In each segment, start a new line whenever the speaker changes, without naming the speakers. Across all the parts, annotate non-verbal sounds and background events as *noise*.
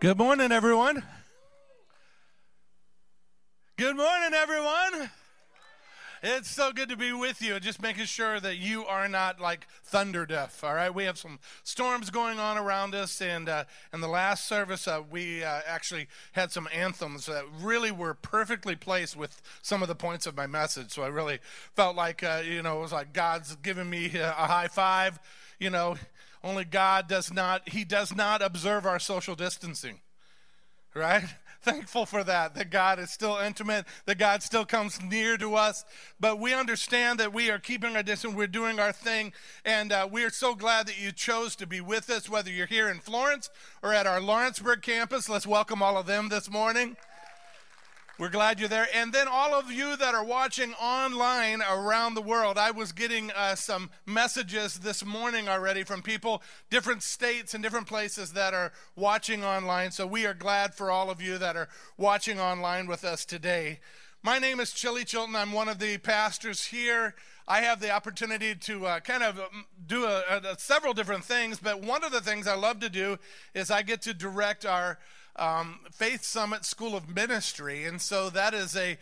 Good morning, everyone. Good morning, everyone. It's so good to be with you. Just making sure that you are not like thunder deaf. All right, we have some storms going on around us, and uh, in the last service, uh, we uh, actually had some anthems that really were perfectly placed with some of the points of my message. So I really felt like uh, you know it was like God's giving me a high five. You know, only God does not, He does not observe our social distancing, right? *laughs* Thankful for that, that God is still intimate, that God still comes near to us. But we understand that we are keeping our distance, we're doing our thing, and uh, we are so glad that you chose to be with us, whether you're here in Florence or at our Lawrenceburg campus. Let's welcome all of them this morning. We're glad you're there. And then, all of you that are watching online around the world, I was getting uh, some messages this morning already from people, different states and different places that are watching online. So, we are glad for all of you that are watching online with us today. My name is Chili Chilton. I'm one of the pastors here. I have the opportunity to uh, kind of um, do a, a, several different things, but one of the things I love to do is I get to direct our um, Faith Summit School of Ministry. And so that is a,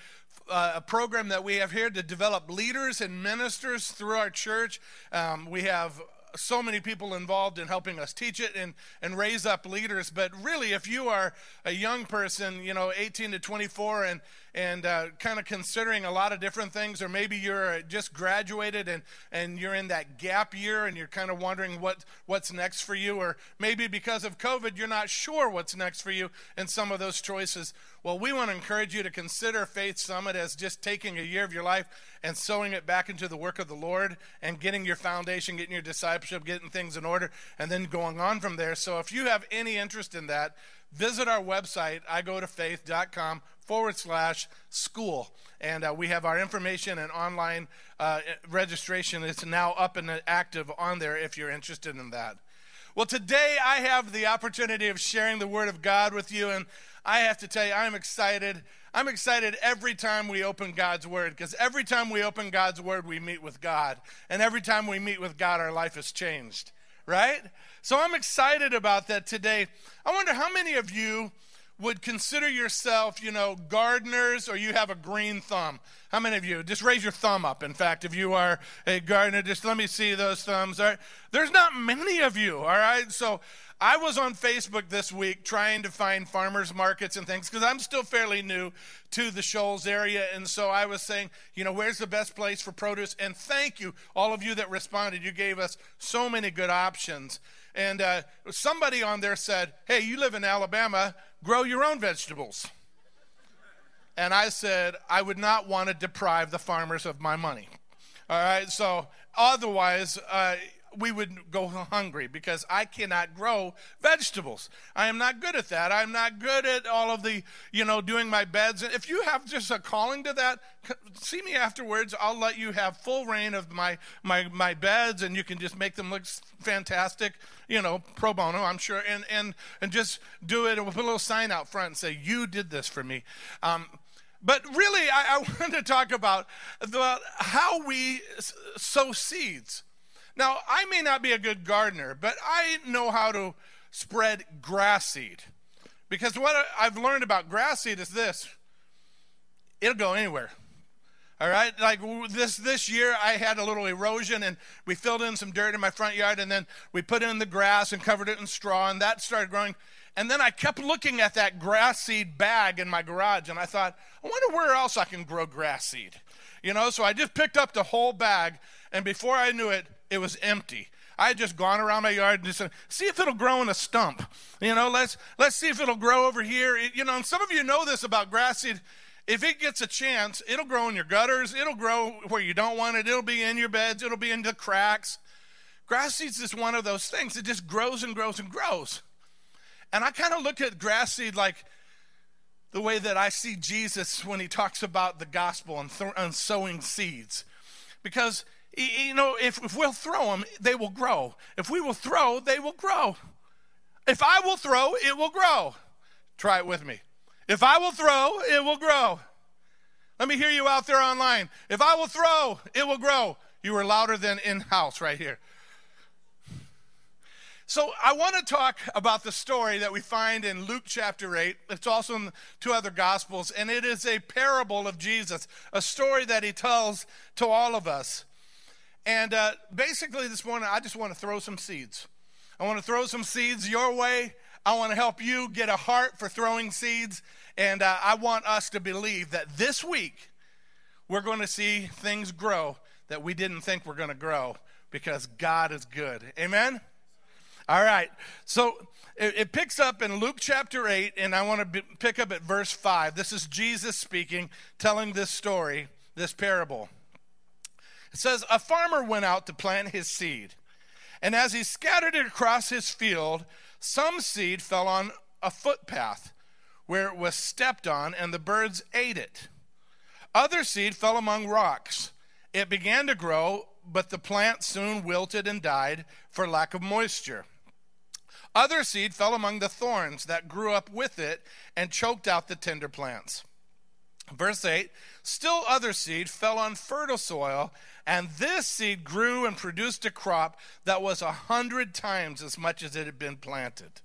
uh, a program that we have here to develop leaders and ministers through our church. Um, we have so many people involved in helping us teach it and, and raise up leaders. But really, if you are a young person, you know, 18 to 24, and, and uh, kind of considering a lot of different things, or maybe you're just graduated and, and you're in that gap year and you're kind of wondering what, what's next for you, or maybe because of COVID, you're not sure what's next for you in some of those choices. Well, we want to encourage you to consider Faith Summit as just taking a year of your life and sowing it back into the work of the Lord and getting your foundation, getting your discipleship, getting things in order, and then going on from there. So if you have any interest in that, visit our website, igotofaith.com forward slash school. And uh, we have our information and online uh, registration. It's now up and active on there if you're interested in that. Well, today I have the opportunity of sharing the Word of God with you, and I have to tell you, I'm excited. I'm excited every time we open God's Word because every time we open God's Word, we meet with God. And every time we meet with God, our life is changed, right? So I'm excited about that today. I wonder how many of you would consider yourself, you know, gardeners or you have a green thumb? How many of you? Just raise your thumb up. In fact, if you are a gardener, just let me see those thumbs. All right. There's not many of you, all right? So I was on Facebook this week trying to find farmers markets and things because I'm still fairly new to the Shoals area. And so I was saying, you know, where's the best place for produce? And thank you, all of you that responded. You gave us so many good options. And uh, somebody on there said, hey, you live in Alabama grow your own vegetables. And I said, I would not want to deprive the farmers of my money. All right, so otherwise, uh, we would go hungry because I cannot grow vegetables. I am not good at that. I'm not good at all of the, you know, doing my beds. And if you have just a calling to that, see me afterwards. I'll let you have full rein of my my my beds, and you can just make them look fantastic, you know, pro bono, I'm sure, and and and just do it. And we'll put a little sign out front and say, "You did this for me." Um, but really, I, I *laughs* want to talk about the, how we sow seeds. Now, I may not be a good gardener, but I know how to spread grass seed. Because what I've learned about grass seed is this it'll go anywhere. All right, like this this year, I had a little erosion, and we filled in some dirt in my front yard, and then we put in the grass and covered it in straw, and that started growing. And then I kept looking at that grass seed bag in my garage, and I thought, I wonder where else I can grow grass seed. You know, so I just picked up the whole bag, and before I knew it, it was empty. I had just gone around my yard and just said, see if it'll grow in a stump. You know, let's let's see if it'll grow over here. It, you know, and some of you know this about grass seed. If it gets a chance, it'll grow in your gutters. It'll grow where you don't want it. It'll be in your beds. It'll be in the cracks. Grass seed's just one of those things. It just grows and grows and grows. And I kind of look at grass seed like the way that I see Jesus when he talks about the gospel and, th- and sowing seeds. Because you know, if, if we'll throw them, they will grow. If we will throw, they will grow. If I will throw, it will grow. Try it with me. If I will throw, it will grow. Let me hear you out there online. If I will throw, it will grow. You were louder than in house right here. So, I want to talk about the story that we find in Luke chapter 8. It's also in two other gospels, and it is a parable of Jesus, a story that he tells to all of us. And uh, basically, this morning, I just want to throw some seeds. I want to throw some seeds your way. I want to help you get a heart for throwing seeds. And uh, I want us to believe that this week, we're going to see things grow that we didn't think were going to grow because God is good. Amen? All right. So it, it, picks up in Luke chapter 8, and I want to be, pick up at verse 5. This is Jesus speaking, telling this story, this parable. It says, A farmer went out to plant his seed, and as he scattered it across his field, some seed fell on a footpath where it was stepped on, and the birds ate it. Other seed fell among rocks. It began to grow, but the plant soon wilted and died for lack of moisture. Other seed fell among the thorns that grew up with it and choked out the tender plants. Verse 8 Still other seed fell on fertile soil, and this seed grew and produced a crop that was a hundred times as much as it had been planted.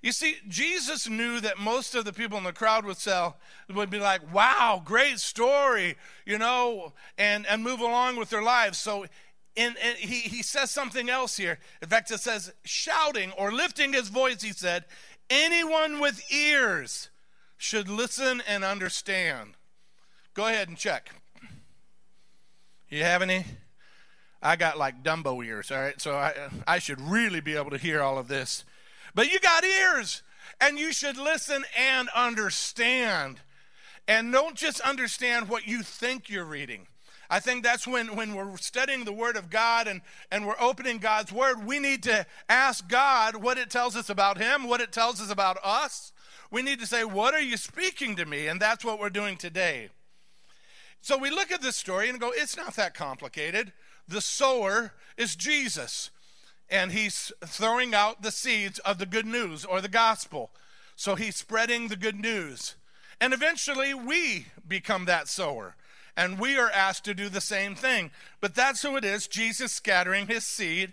You see, Jesus knew that most of the people in the crowd would sell would be like, "Wow, great story," you know, and and move along with their lives. So in, and he, he says something else here. In fact, it says, shouting or lifting his voice, he said, Anyone with ears should listen and understand. Go ahead and check. You have any? I got like Dumbo ears, all right? So I, I should really be able to hear all of this. But you got ears, and you should listen and understand. And don't just understand what you think you're reading. I think that's when, when we're studying the Word of God and, and we're opening God's Word, we need to ask God what it tells us about Him, what it tells us about us. We need to say, What are you speaking to me? And that's what we're doing today. So we look at this story and go, It's not that complicated. The sower is Jesus, and he's throwing out the seeds of the good news or the gospel. So he's spreading the good news. And eventually we become that sower. And we are asked to do the same thing. But that's who it is Jesus scattering his seed.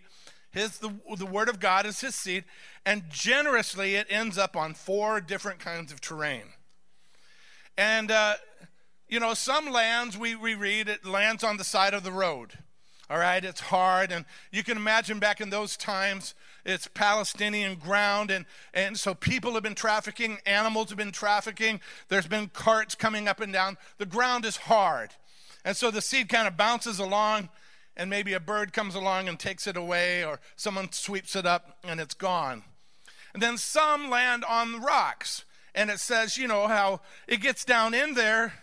His, the, the word of God is his seed. And generously, it ends up on four different kinds of terrain. And, uh, you know, some lands we, we read, it lands on the side of the road. All right, it's hard. And you can imagine back in those times, it's Palestinian ground. And, and so people have been trafficking, animals have been trafficking. There's been carts coming up and down. The ground is hard. And so the seed kind of bounces along, and maybe a bird comes along and takes it away, or someone sweeps it up and it's gone. And then some land on rocks. And it says, you know, how it gets down in there,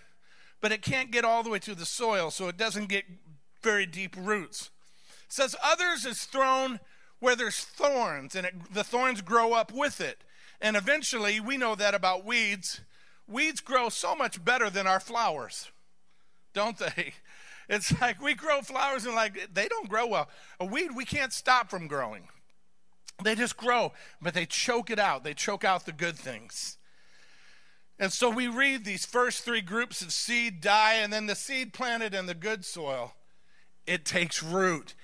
but it can't get all the way to the soil, so it doesn't get very deep roots. It says others is thrown where there's thorns, and it, the thorns grow up with it. And eventually, we know that about weeds. Weeds grow so much better than our flowers, don't they? *laughs* It's like we grow flowers and like they don't grow well. A weed we can't stop from growing. They just grow, but they choke it out. They choke out the good things. And so we read these first three groups of seed die, and then the seed planted in the good soil, it takes root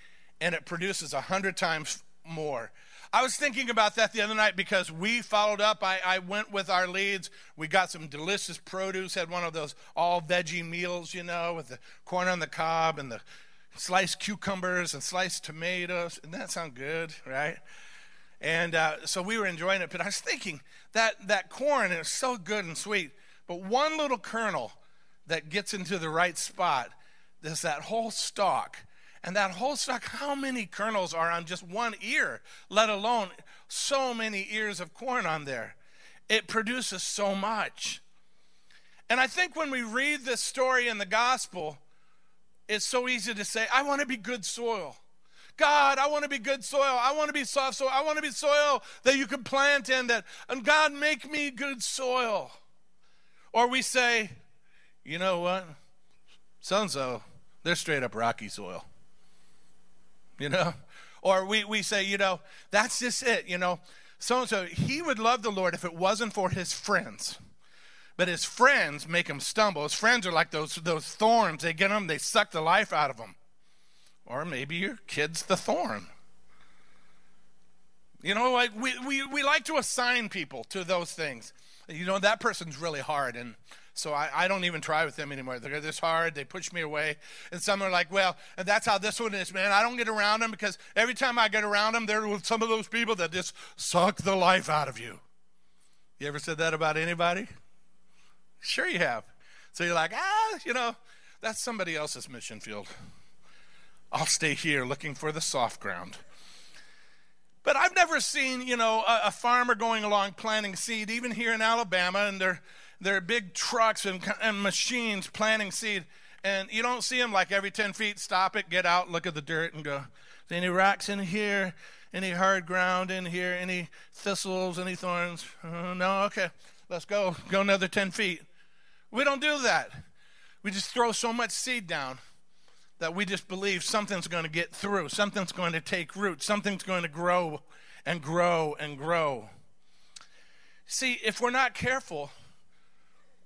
and it produces a hundred times more. I was thinking about that the other night because we followed up. I, I, went with our leads. We got some delicious produce, had one of those all veggie meals, you know, with the corn on the cob and the sliced cucumbers and sliced tomatoes. Doesn't that sound good, right? And uh, so we were enjoying it. But I was thinking that, that corn is so good and sweet, but one little kernel that gets into the right spot, there's that whole stalk and that whole stalk, how many kernels are on just one ear, let alone so many ears of corn on there? It produces so much. And I think when we read this story in the gospel, it's so easy to say, I want to be good soil. God, I want to be good soil. I want to be soft soil. I want to be soil that you can plant in that. And God, make me good soil. Or we say, you know what? So they're straight up rocky soil you know? Or we, we say, you know, that's just it, you know. So and so, he would love the Lord if it wasn't for his friends. But his friends make him stumble. His friends are like those, those thorns. They get him, they suck the life out of him. Or maybe your kid's the thorn. You know, like we, we, we like to assign people to those things. You know, that person's really hard, and so I, I don't even try with them anymore. They're this hard, they push me away. And some are like, well, and that's how this one is, man. I don't get around them because every time I get around them, they're with some of those people that just suck the life out of you. You ever said that about anybody? Sure, you have. So you're like, ah, you know, that's somebody else's mission field. I'll stay here looking for the soft ground. But I've never seen, you know, a, a, farmer going along planting seed, even here in Alabama, and they're, they're big trucks and, and machines planting seed. And you don't see them like every 10 feet, stop it, get out, look at the dirt, and go, any rocks in here? Any hard ground in here? Any thistles? Any thorns? Uh, no? Okay, let's go. Go another 10 feet. We don't do that. We just throw so much seed down that we just believe something's going to get through, something's going to take root, something's going to grow and grow and grow. See, if we're not careful,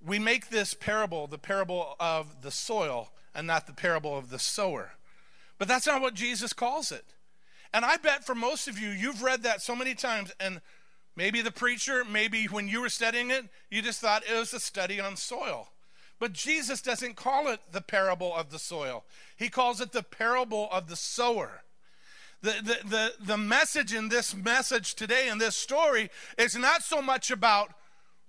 we make this parable the parable of the soil and not the parable of the sower. But that's not what Jesus calls it. And I bet for most of you, you've read that so many times, and maybe the preacher, maybe when you were studying it, you just thought it was a study on soil. But Jesus doesn't call it the parable of the soil, he calls it the parable of the sower. The, the, the, the message in this message today, in this story, is not so much about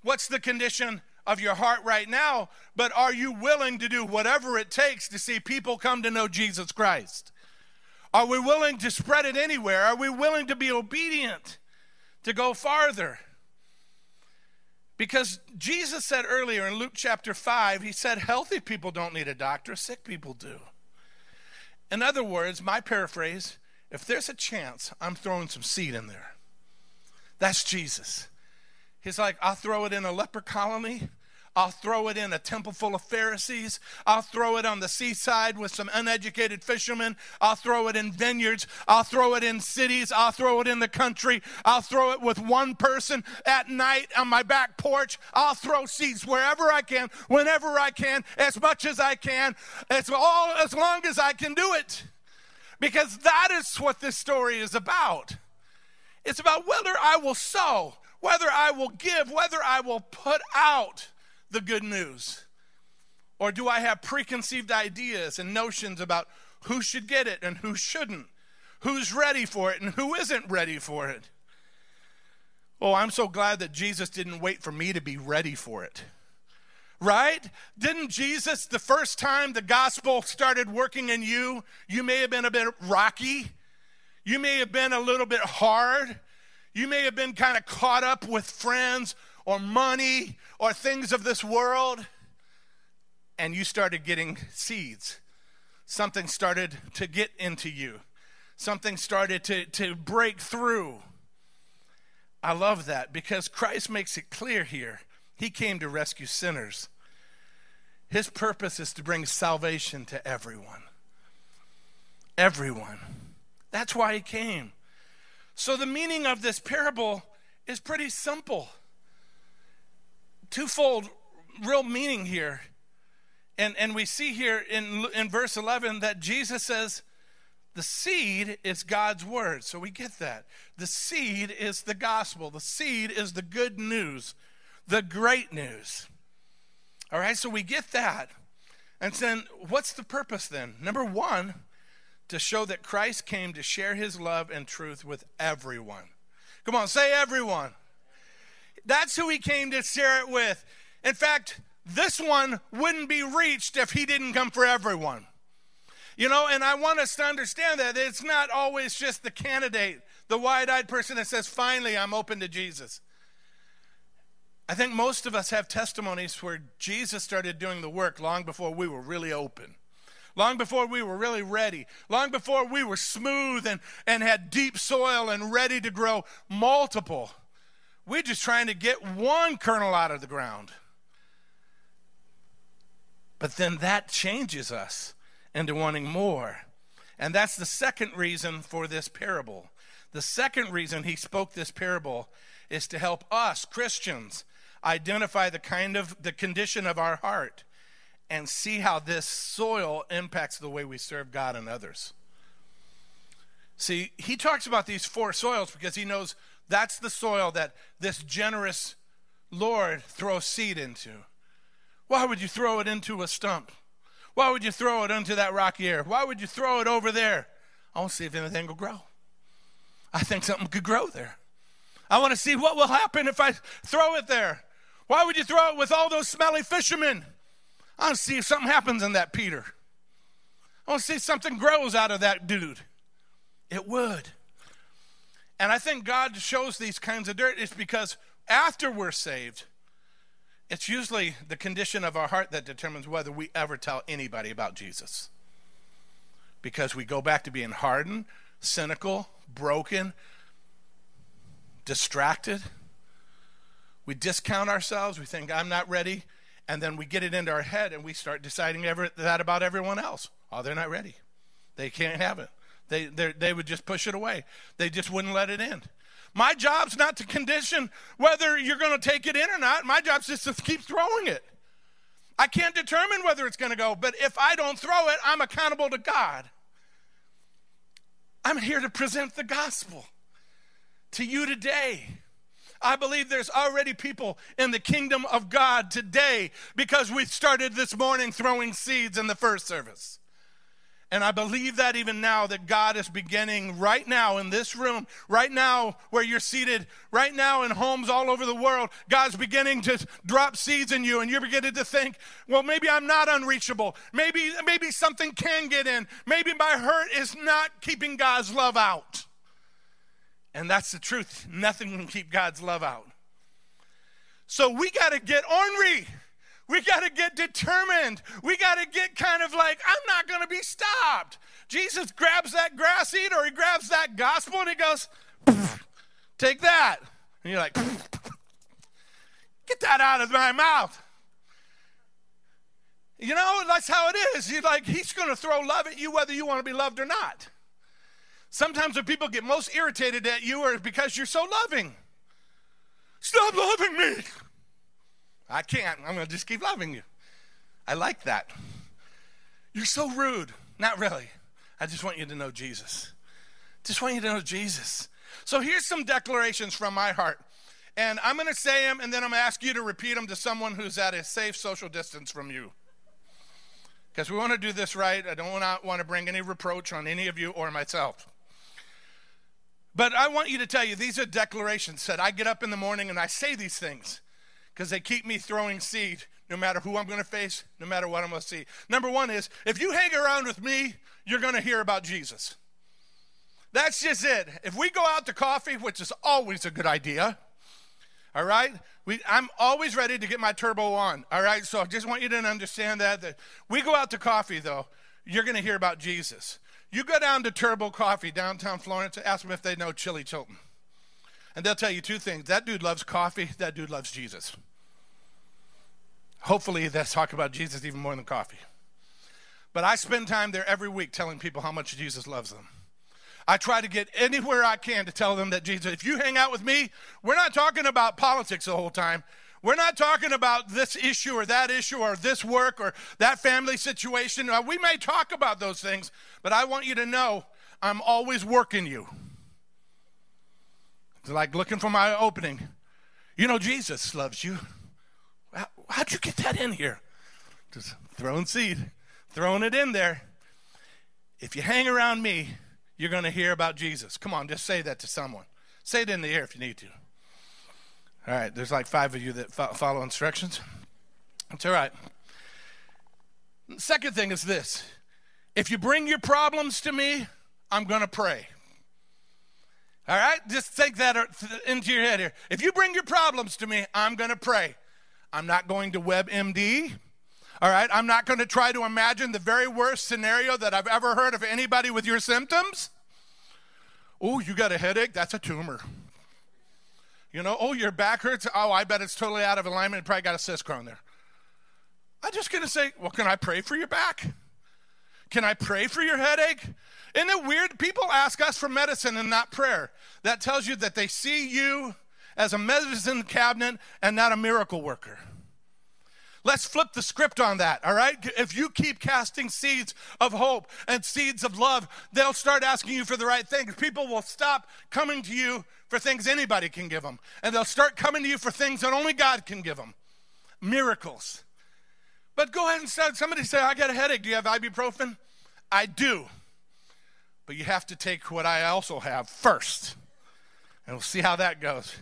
what's the condition of your heart right now, but are you willing to do whatever it takes to see people come to know Jesus Christ? Are we willing to spread it anywhere? Are we willing to be obedient to go farther? Because Jesus said earlier in Luke chapter 5, he said, healthy people don't need a doctor, sick people do. In other words, my paraphrase, if there's a chance, I'm throwing some seed in there. That's Jesus. He's like, I'll throw it in a leper colony. I'll throw it in a temple full of Pharisees. I'll throw it on the seaside with some uneducated fishermen. I'll throw it in vineyards. I'll throw it in cities. I'll throw it in the country. I'll throw it with one person at night on my back porch. I'll throw seeds wherever I can, whenever I can, as much as I can, as all as long as I can do it. Because that is what this story is about. It's about whether I will sow, whether I will give, whether I will put out the good news? Or do I have preconceived ideas and notions about who should get it and who shouldn't? Who's ready for it and who isn't ready for it? Oh, I'm so glad that Jesus didn't wait for me to be ready for it. Right? Didn't Jesus, the first time the gospel started working in you, you may have been a bit rocky. You may have been a little bit hard. You may have been kind of caught up with friends or money or things of this world, and you started getting seeds. Something started to get into you, something started to, to break through. I love that because Christ makes it clear here. He came to rescue sinners. His purpose is to bring salvation to everyone. Everyone. That's why he came. So the meaning of this parable is pretty simple twofold real meaning here. And, and we see here in, in verse 11 that Jesus says, the seed is God's word. So we get that. The seed is the gospel. The seed is the good news, the great news. All right, so we get that. And then what's the purpose then? Number one, to show that Christ came to share his love and truth with everyone. Come on, say everyone. That's who he came to share it with. In fact, this one wouldn't be reached if he didn't come for everyone. You know, and I want us to understand that it's not always just the candidate, the wide eyed person that says, finally, I'm open to Jesus. I think most of us have testimonies where Jesus started doing the work long before we were really open, long before we were really ready, long before we were smooth and, and had deep soil and ready to grow multiple. We're just trying to get one kernel out of the ground. But then that changes us into wanting more. And that's the second reason for this parable. The second reason he spoke this parable is to help us, Christians, identify the kind of the condition of our heart and see how this soil impacts the way we serve God and others. See, he talks about these four soils because he knows that's the soil that this generous Lord throws seed into. Why would you throw it into a stump? Why would you throw it into that rocky area? Why would you throw it over there? I want to see if anything will grow. I think something could grow there. I want to see what will happen if I throw it there. Why would you throw it with all those smelly fishermen? I want to see if something happens in that Peter. I want to see if something grows out of that dude. It would. And I think God shows these kinds of dirt is because after we're saved, it's usually the condition of our heart that determines whether we ever tell anybody about Jesus. Because we go back to being hardened, cynical, broken, distracted. We discount ourselves. We think, I'm not ready. And then we get it into our head and we start deciding ever, that about everyone else. Oh, they're not ready. They can't have it. They, they would just push it away. They just wouldn't let it in. My job's not to condition whether you're going to take it in or not. My job's just to keep throwing it. I can't determine whether it's going to go, but if I don't throw it, I'm accountable to God. I'm here to present the gospel to you today. I believe there's already people in the kingdom of God today because we started this morning throwing seeds in the first service. And I believe that even now, that God is beginning right now in this room, right now where you're seated, right now in homes all over the world, God's beginning to drop seeds in you, and you're beginning to think, well, maybe I'm not unreachable. Maybe, maybe something can get in. Maybe my hurt is not keeping God's love out. And that's the truth. Nothing can keep God's love out. So we got to get ornery. We got to get determined. We got to get kind of like, I'm not going to be stopped. Jesus grabs that grass seed or he grabs that gospel and he goes, Take that. And you're like, Get that out of my mouth. You know, that's how it is. You're like, He's going to throw love at you whether you want to be loved or not. Sometimes when people get most irritated at you are because you're so loving. Stop loving me. I can't. I'm going to just keep loving you. I like that. You're so rude. Not really. I just want you to know Jesus. Just want you to know Jesus. So here's some declarations from my heart. And I'm going to say them and then I'm going to ask you to repeat them to someone who's at a safe social distance from you. Because we want to do this right. I don't want to bring any reproach on any of you or myself. But I want you to tell you these are declarations that I get up in the morning and I say these things because they keep me throwing seed no matter who I'm going to face, no matter what I'm going to see. Number one is if you hang around with me, you're going to hear about Jesus. That's just it. If we go out to coffee, which is always a good idea, all right? We, I'm always ready to get my turbo on, all right? So I just want you to understand that. that we go out to coffee, though, you're going to hear about Jesus. You go down to Turbo Coffee, downtown Florence, ask them if they know Chili Chilton. And they'll tell you two things that dude loves coffee, that dude loves Jesus. Hopefully, that's talk about Jesus even more than coffee. But I spend time there every week telling people how much Jesus loves them. I try to get anywhere I can to tell them that Jesus, if you hang out with me, we're not talking about politics the whole time. We're not talking about this issue or that issue or this work or that family situation. We may talk about those things, but I want you to know I'm always working you. It's like looking for my opening. You know, Jesus loves you. How'd you get that in here? Just throwing seed, throwing it in there. If you hang around me, you're going to hear about Jesus. Come on, just say that to someone. Say it in the air if you need to. All right, there's like five of you that follow instructions. That's all right. Second thing is this if you bring your problems to me, I'm going to pray. All right, just take that uh, into your head here. If you bring your problems to me, I'm going to pray. I'm not going to WebMD. All right, I'm not going to try to imagine the very worst scenario that I've ever heard of anybody with your symptoms. Oh, you got a headache? That's a tumor. You know, oh, your back hurts? Oh, I bet it's totally out of alignment. probably got a cyst growing there. I'm just going to say, well, can I pray for your back? Can I pray for your headache? Isn't it weird? People ask us for medicine and not prayer. That tells you that they see you as a medicine cabinet and not a miracle worker. Let's flip the script on that, all right? If you keep casting seeds of hope and seeds of love, they'll start asking you for the right things. People will stop coming to you for things anybody can give them, and they'll start coming to you for things that only God can give them miracles. But go ahead and start. Somebody say, I got a headache. Do you have ibuprofen? I do. But you have to take what I also have first. And we'll see how that goes.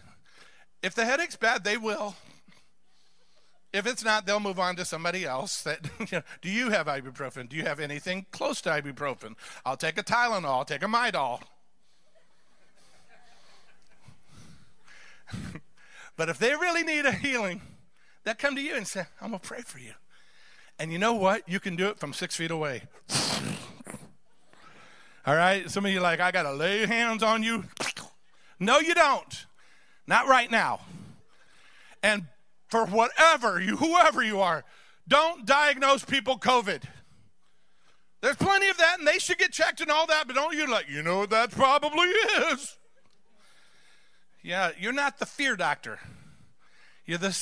If the headache's bad, they will. If it's not, they'll move on to somebody else. That *laughs* you know, do you have ibuprofen? Do you have anything close to ibuprofen? I'll take a Tylenol. I'll take a Midol. *laughs* but if they really need a healing, they'll come to you and say, "I'm gonna pray for you." And you know what? You can do it from six feet away. *laughs* All right? Some of you like, I got to lay hands on you. No, you don't. Not right now. And for whatever you, whoever you are, don't diagnose people COVID. There's plenty of that, and they should get checked and all that, but don't you like, you know what that probably is? Yeah, you're not the fear doctor. You're the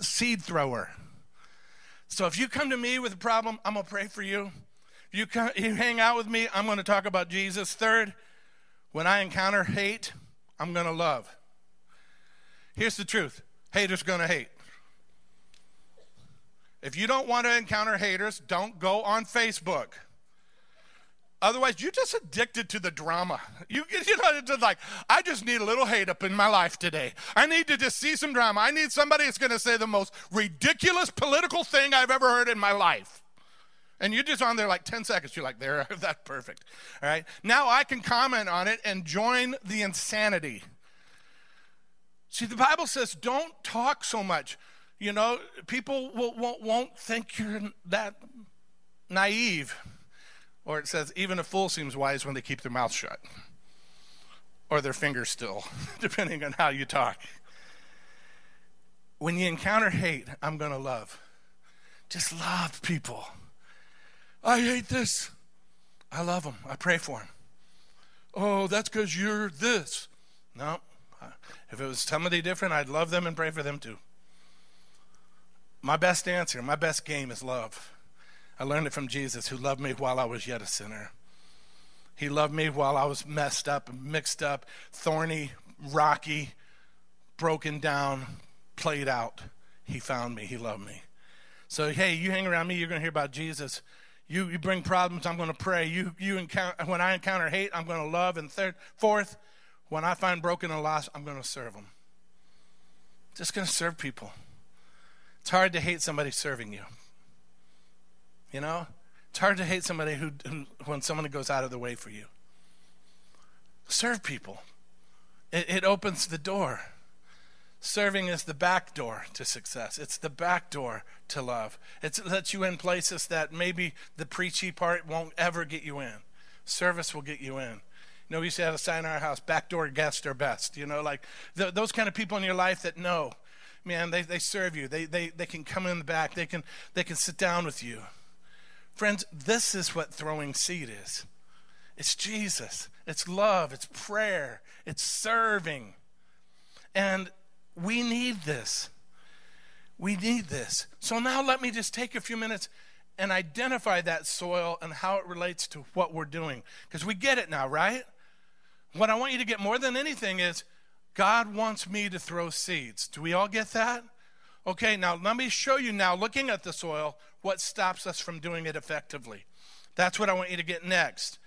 seed thrower. So if you come to me with a problem, I'm going to pray for you. If you, come, you hang out with me, I'm going to talk about Jesus. Third, when I encounter hate, I'm going to love. Here's the truth haters to hate. If you don't want to encounter haters, don't go on Facebook. Otherwise, you're just addicted to the drama. You, *laughs* you know, it's like, I just need a little hate up in my life today. I need to just see some drama. I need somebody that's going to say the most ridiculous political thing I've ever heard in my life. And you're just on there like 10 seconds. You're like, there, *laughs* that's perfect. All right. Now I can comment on it and join the insanity. See, the Bible says don't talk so much. You know, people will, won't, won't think you're that naive. Or it says, even a fool seems wise when they keep their mouth shut, or their fingers still, *laughs* depending on how you talk. When you encounter hate, I'm going to love. Just love people. I hate this. I love them. I pray for them. Oh, that's because you're this. No. If it was somebody different, I'd love them and pray for them too. My best answer, my best game is love. I learned it from Jesus, who loved me while I was yet a sinner. He loved me while I was messed up, mixed up, thorny, rocky, broken down, played out. He found me. He loved me. So, hey, you hang around me, you're going to hear about Jesus. You, you bring problems, I'm going to pray. You, you encounter, when I encounter hate, I'm going to love. And third, fourth, when I find broken and lost, I'm going to serve them. Just going to serve people. It's hard to hate somebody serving you. You know, it's hard to hate somebody who, who when someone goes out of the way for you. Serve people. It, it opens the door. Serving is the back door to success. It's the back door to love. It lets you in places that maybe the preachy part won't ever get you in. Service will get you in. You know, we used to have a sign in our house, backdoor guests are best. You know, like those kind of people in your life that know, man, they, they serve you. They, they, they can come in the back. They can, they can sit down with you. Friends, this is what throwing seed is it's Jesus, it's love, it's prayer, it's serving. And we need this. We need this. So now let me just take a few minutes and identify that soil and how it relates to what we're doing. Because we get it now, right? What I want you to get more than anything is God wants me to throw seeds. Do we all get that? Okay, now let me show you now, looking at the soil, what stops us from doing it effectively. That's what I want you to get next.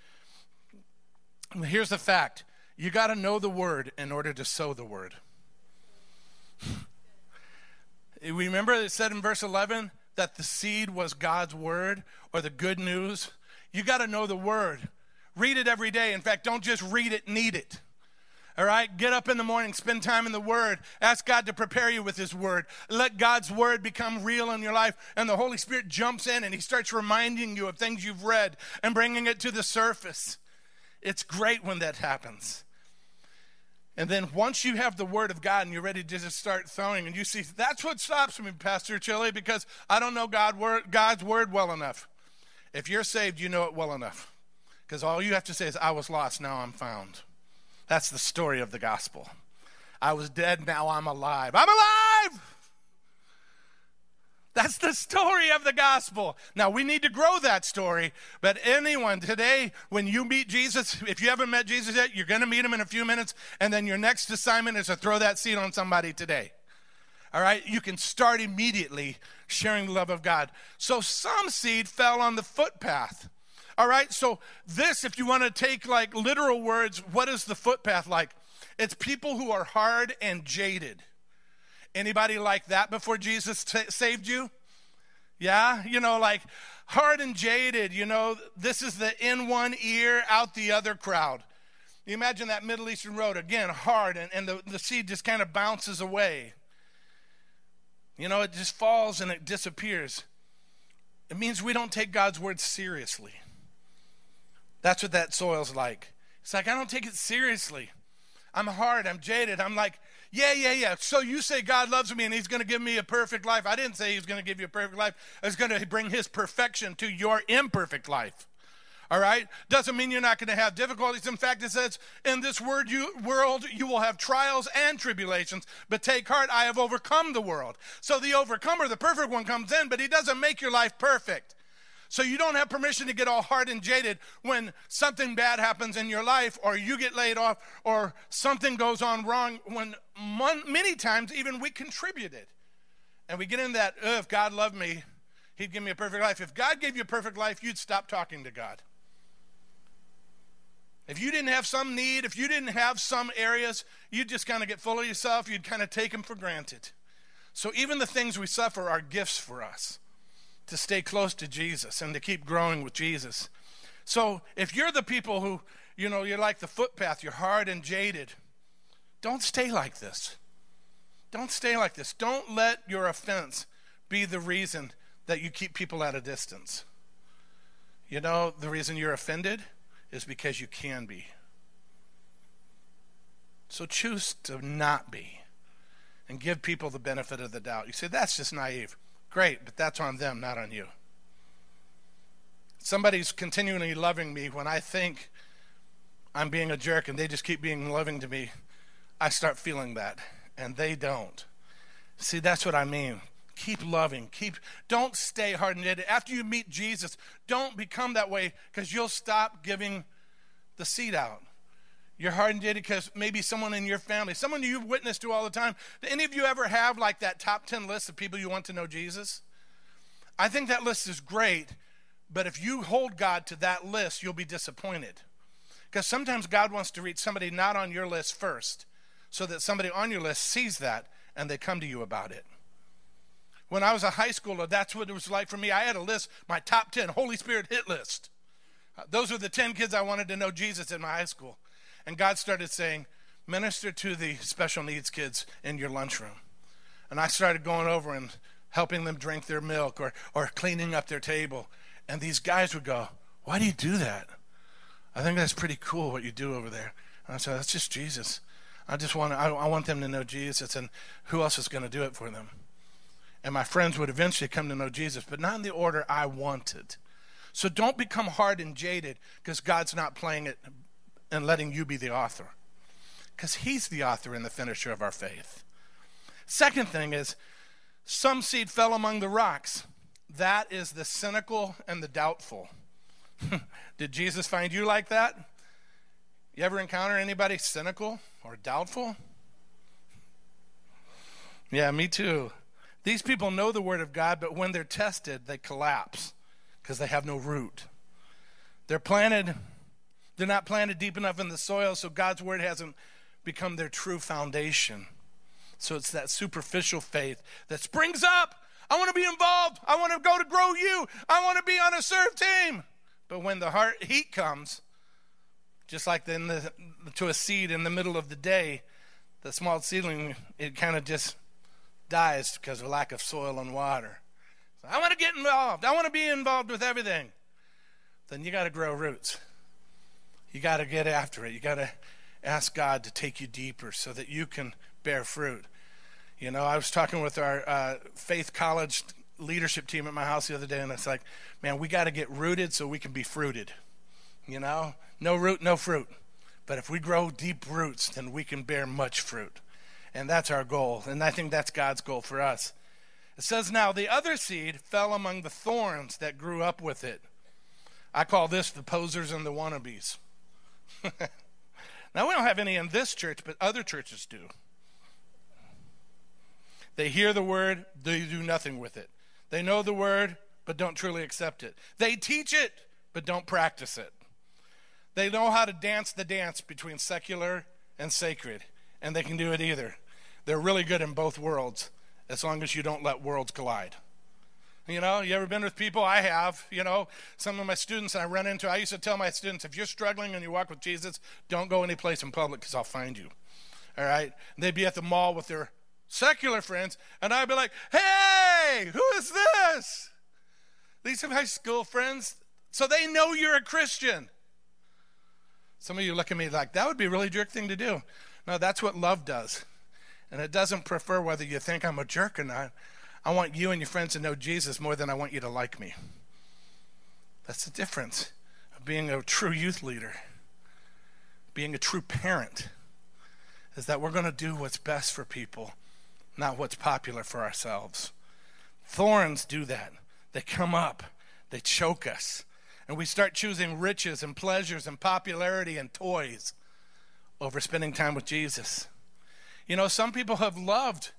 Here's the fact you got to know the word in order to sow the word. *laughs* Remember it said in verse 11 that the seed was God's word or the good news? You got to know the word. Read it every day. In fact, don't just read it, need it. All right? Get up in the morning, spend time in the Word. Ask God to prepare you with His Word. Let God's Word become real in your life. And the Holy Spirit jumps in and He starts reminding you of things you've read and bringing it to the surface. It's great when that happens. And then once you have the Word of God and you're ready to just start throwing, and you see, that's what stops me, Pastor Chili, because I don't know God God's Word well enough. If you're saved, you know it well enough. Because all you have to say is, I was lost, now I'm found. That's the story of the gospel. I was dead, now I'm alive. I'm alive! That's the story of the gospel. Now, we need to grow that story, but anyone today, when you meet Jesus, if you haven't met Jesus yet, you're going to meet him in a few minutes, and then your next assignment is to throw that seed on somebody today. All right? You can start immediately sharing the love of God. So, some seed fell on the footpath. All right? So, this, if you want to take like literal words, what is the footpath like? It's people who are hard and jaded. Anybody like that before Jesus t- saved you? Yeah, you know, like hard and jaded, you know, this is the in one ear, out the other crowd. You imagine that Middle Eastern road, again, hard, and, and the, the seed just kind of bounces away. You know, it just falls and it disappears. It means we don't take God's word seriously. That's what that soil's like. It's like, I don't take it seriously. I'm hard, I'm jaded. I'm like, yeah, yeah, yeah. So you say God loves me and he's going to give me a perfect life. I didn't say he's going to give you a perfect life. He's going to bring his perfection to your imperfect life. All right? Doesn't mean you're not going to have difficulties. In fact, it says, in this word you, world you will have trials and tribulations, but take heart, I have overcome the world. So the overcomer, the perfect one, comes in, but he doesn't make your life perfect. So you don't have permission to get all hard and jaded when something bad happens in your life or you get laid off or something goes on wrong when many times even we contributed. And we get in that, oh, if God loved me, he'd give me a perfect life. If God gave you a perfect life, you'd stop talking to God. If you didn't have some need, if you didn't have some areas, you'd just kind of get full of yourself. You'd kind of take them for granted. So even the things we suffer are gifts for us to stay close to Jesus and to keep growing with Jesus. So if you're the people who, you know, you're like the footpath, you're hard and jaded, don't stay like this. Don't stay like this. Don't let your offense be the reason that you keep people at a distance. You know, the reason you're offended is because you can be. So choose to not be and give people the benefit of the doubt. You say, that's just naive. Great, but that's on them, not on you. Somebody's continually loving me when I think I'm being a jerk and they just keep being loving to me. I start feeling that, and they don't. See, that's what I mean. Keep loving. Keep don't stay hard-headed. After you meet Jesus, don't become that way because you'll stop giving the seed out. You're hard-headed because maybe someone in your family, someone you've witnessed to all the time. Do any of you ever have like that top 10 list of people you want to know Jesus? I think that list is great, but if you hold God to that list, you'll be disappointed. Because sometimes God wants to reach somebody not on your list first, so that somebody on your list sees that and they come to you about it. When I was a high schooler, that's what it was like for me. I had a list, my top 10 Holy Spirit hit list. Uh, those were the 10 kids I wanted to know Jesus in my high school. And God started saying, Minister to the special needs kids in your lunchroom. And I started going over and helping them drink their milk or, or cleaning up their table. And these guys would go, Why do you do that? I think that's pretty cool what you do over there. And I said, That's just Jesus. I just want I, I want them to know Jesus, and who else is going to do it for them? And my friends would eventually come to know Jesus, but not in the order I wanted. So don't become hard and jaded because God's not playing it and letting you be the author. Because he's the author and the finisher of our faith. Second thing is, some seed fell among the rocks. That is the cynical and the doubtful. *laughs* Did Jesus find you like that? You ever encounter anybody cynical or doubtful? Yeah, me too. These people know the Word of God, but when they're tested, they collapse because they have no root. They're planted they're not planted deep enough in the soil, so God's word hasn't become their true foundation. So it's that superficial faith that springs up. I want to be involved. I want to go to grow you. I want to be on a serve team. But when the heart heat comes, just like the, to a seed in the middle of the day, the small seedling it kind of just dies because of lack of soil and water. So I want to get involved. I want to be involved with everything. Then you got to grow roots. You got to get after it. You got to ask God to take you deeper so that you can bear fruit. You know, I was talking with our uh, Faith College leadership team at my house the other day, and it's like, man, we got to get rooted so we can be fruited. You know, no root, no fruit. But if we grow deep roots, then we can bear much fruit. And that's our goal. And I think that's God's goal for us. It says, Now the other seed fell among the thorns that grew up with it. I call this the posers and the wannabes. *laughs* now, we don't have any in this church, but other churches do. They hear the word, they do nothing with it. They know the word, but don't truly accept it. They teach it, but don't practice it. They know how to dance the dance between secular and sacred, and they can do it either. They're really good in both worlds as long as you don't let worlds collide. You know, you ever been with people? I have. You know, some of my students I run into, I used to tell my students, if you're struggling and you walk with Jesus, don't go any place in public because I'll find you. All right? And they'd be at the mall with their secular friends, and I'd be like, hey, who is this? These are my school friends. So they know you're a Christian. Some of you look at me like, that would be a really jerk thing to do. No, that's what love does. And it doesn't prefer whether you think I'm a jerk or not. I want you and your friends to know Jesus more than I want you to like me. That's the difference of being a true youth leader, being a true parent, is that we're going to do what's best for people, not what's popular for ourselves. Thorns do that. They come up, they choke us, and we start choosing riches and pleasures and popularity and toys over spending time with Jesus. You know, some people have loved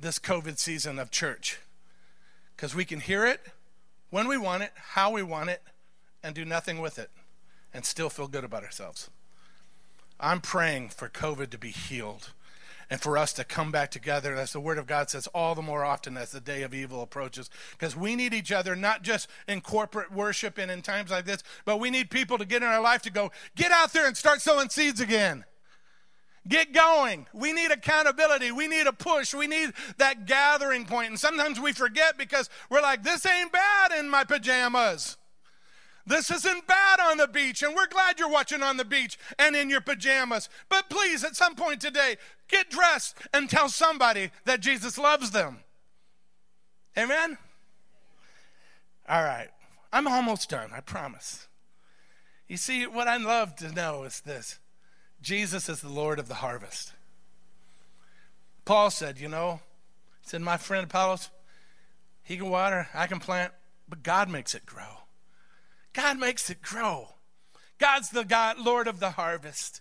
this COVID season of church because we can hear it when we want it, how we want it, and do nothing with it and still feel good about ourselves. I'm praying for COVID to be healed and for us to come back together, as the Word of God says, all the more often as the day of evil approaches. Because we need each other, not just in corporate worship and in times like this, but we need people to get in our life to go, get out there and start sowing seeds again. Get going. We need accountability. We need a push. We need that gathering point. And sometimes we forget because we're like, this ain't bad in my pajamas. This isn't bad on the beach, and we're glad you're watching on the beach and in your pajamas. But please, at some point today, get dressed and tell somebody that Jesus loves them. Amen? All right. I'm almost done, I promise. You see, what I love to know is this Jesus is the Lord of the harvest. Paul said, You know, said, My friend Apollos, he can water, I can plant, but God makes it grow. God makes it grow. God's the God, Lord of the harvest.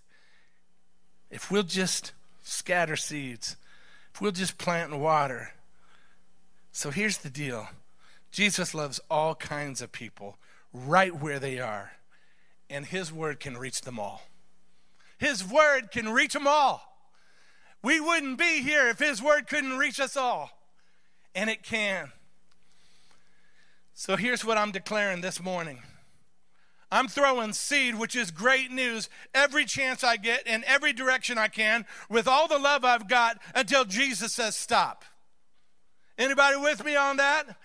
If we'll just scatter seeds, if we'll just plant and water. So here's the deal Jesus loves all kinds of people right where they are, and His word can reach them all. His word can reach them all. We wouldn't be here if His word couldn't reach us all, and it can. So here's what I'm declaring this morning I'm throwing seed, which is great news, every chance I get in every direction I can with all the love I've got until Jesus says stop. Anybody with me on that?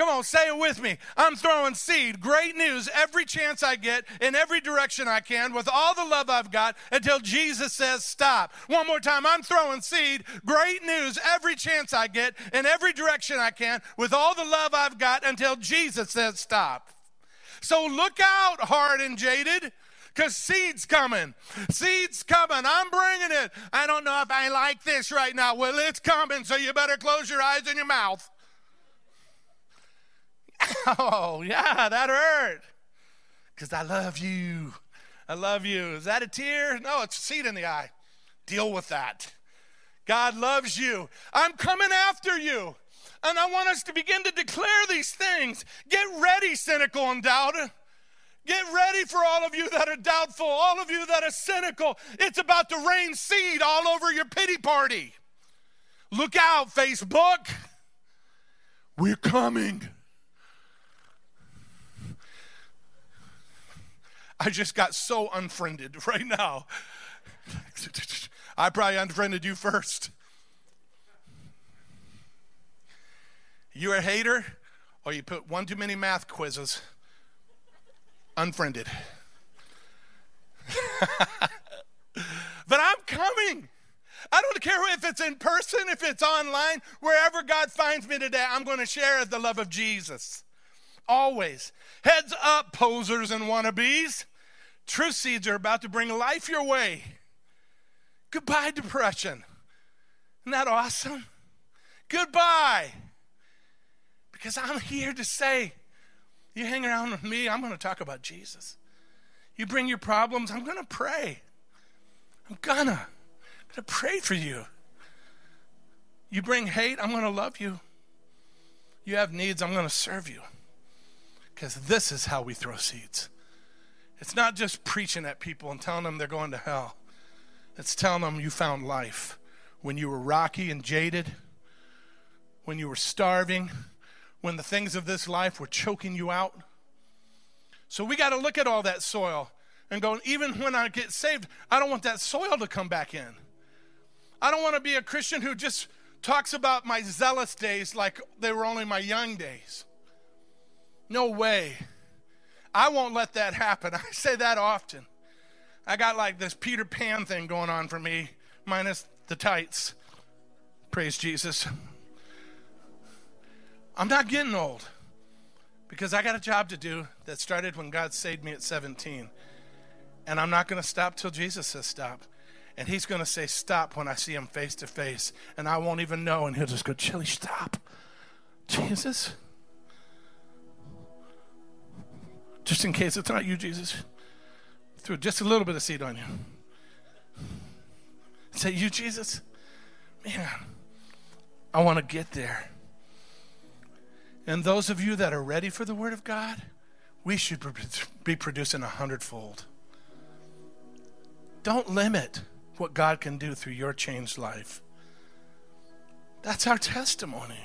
Come on, say it with me. I'm throwing seed, great news, every chance I get in every direction I can with all the love I've got until Jesus says stop. One more time. I'm throwing seed, great news, every chance I get in every direction I can with all the love I've got until Jesus says stop. So look out, hard and jaded, because seed's coming. Seed's coming. I'm bringing it. I don't know if I like this right now. Well, it's coming, so you better close your eyes and your mouth. *laughs* Oh, yeah, that hurt. Because I love you. I love you. Is that a tear? No, it's a seed in the eye. Deal with that. God loves you. I'm coming after you. And I want us to begin to declare these things. Get ready, cynical and doubter. Get ready for all of you that are doubtful, all of you that are cynical. It's about to rain seed all over your pity party. Look out, Facebook. We're coming. I just got so unfriended *laughs* right now. I probably unfriended you first. You're a hater, or you put one too many math quizzes. Unfriended. *laughs* but I'm coming. I don't care if it's in person, if it's online, wherever God finds me today, I'm going to share the love of Jesus. Always. Heads up, posers and wannabes. Truth seeds are about to bring life your way. Goodbye, depression. Isn't that awesome? Goodbye. Because I'm here to say, you hang around with me, I'm going to talk about Jesus. You bring your problems, I'm going to pray. I'm gonna. I'm gonna pray for you. You bring hate, I'm gonna love you. You have needs, I'm gonna serve you. Because this is how we throw seeds. It's not just preaching at people and telling them they're going to hell. It's telling them you found life when you were rocky and jaded, when you were starving, when the things of this life were choking you out. So we got to look at all that soil and go, even when I get saved, I don't want that soil to come back in. I don't want to be a Christian who just talks about my zealous days like they were only my young days. No way. I won't let that happen. *laughs* I say that often. I got like this Peter Pan thing going on for me, minus the tights. Praise Jesus. I'm not getting old because I got a job to do that started when God saved me at 17. And I'm not going to stop till Jesus says stop. And he's going to say stop when I see him face to face. And I won't even know. And he'll just go, Chili, stop. Jesus? Just in case it's not you, Jesus. Threw just a little bit of seed on you. Say, you, Jesus? Man, I want to get there. And those of you that are ready for the Word of God, we should be producing a hundredfold. Don't limit what God can do through your changed life. That's our testimony.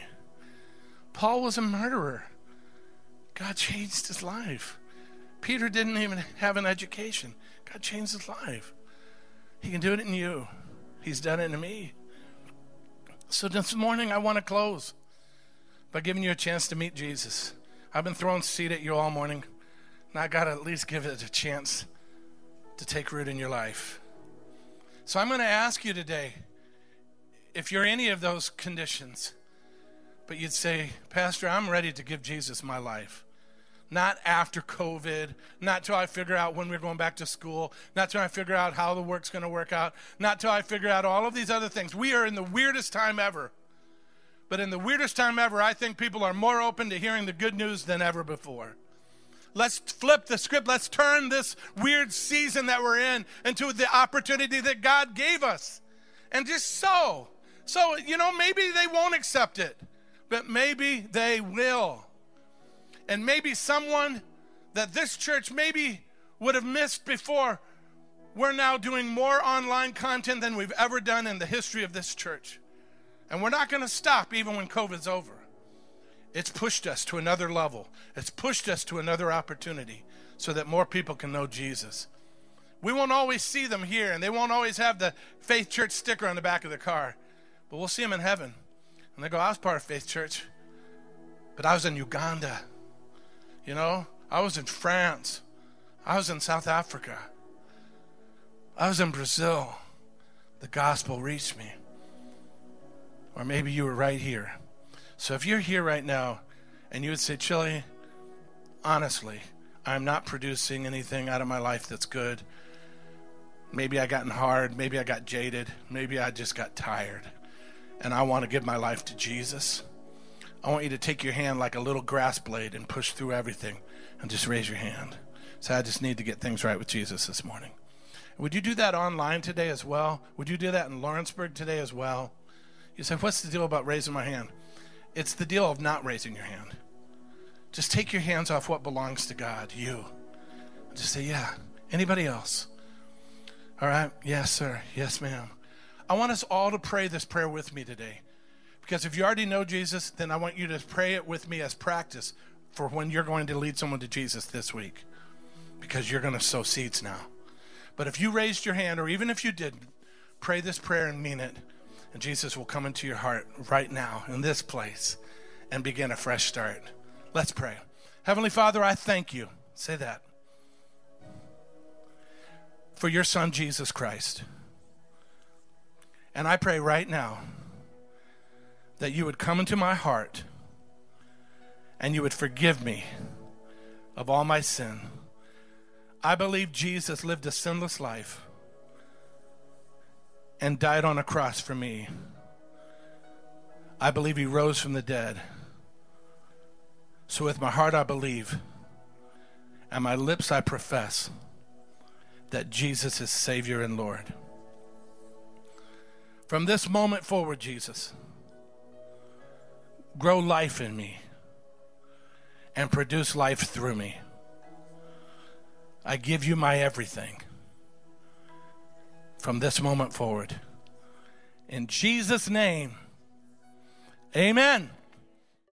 Paul was a murderer. God changed his life. Peter didn't even have an education. God changed his life. He can do it in you. He's done it in me. So this morning, I want to close by giving you a chance to meet Jesus. I've been throwing seed at you all morning, and I got to at least give it a chance to take root in your life. So I'm going to ask you today if you're any of those conditions, but you'd say, Pastor, I'm ready to give Jesus my life. Not after COVID, not till I figure out when we're going back to school, not till I figure out how the work's going to work out, not till I figure out all of these other things. We are in the weirdest time ever. But in the weirdest time ever, I think people are more open to hearing the good news than ever before. Let's flip the script. Let's turn this weird season that we're in into the opportunity that God gave us. And just so. So, you know, maybe they won't accept it, but maybe they will. And maybe someone that this church maybe would have missed before, we're now doing more online content than we've ever done in the history of this church. And we're not going to stop even when COVID's over. It's pushed us to another level, it's pushed us to another opportunity so that more people can know Jesus. We won't always see them here, and they won't always have the Faith Church sticker on the back of the car, but we'll see them in heaven. And they go, I was part of Faith Church, but I was in Uganda. You know, I was in France. I was in South Africa. I was in Brazil. The gospel reached me. Or maybe you were right here. So if you're here right now and you would say, Chili, honestly, I'm not producing anything out of my life that's good. Maybe I gotten hard. Maybe I got jaded. Maybe I just got tired. And I want to give my life to Jesus. I want you to take your hand like a little grass blade and push through everything and just raise your hand. So I just need to get things right with Jesus this morning. Would you do that online today as well? Would you do that in Lawrenceburg today as well? You say, What's the deal about raising my hand? It's the deal of not raising your hand. Just take your hands off what belongs to God, you. Just say, Yeah. Anybody else? All right. Yes, sir. Yes, ma'am. I want us all to pray this prayer with me today. Because if you already know Jesus, then I want you to pray it with me as practice for when you're going to lead someone to Jesus this week. Because you're going to sow seeds now. But if you raised your hand, or even if you didn't, pray this prayer and mean it. And Jesus will come into your heart right now in this place and begin a fresh start. Let's pray. Heavenly Father, I thank you. Say that. For your Son, Jesus Christ. And I pray right now that you would come into my heart and you would forgive me of all my sin. I believe Jesus lived a sinless life and died on a cross for me. I believe he rose from the dead So with my heart I believe, and my lips I profess that Jesus is Savior and Lord. From this moment forward, Jesus, grow life in me and produce life through me. I give you my everything from this moment forward. In Jesus' name, amen.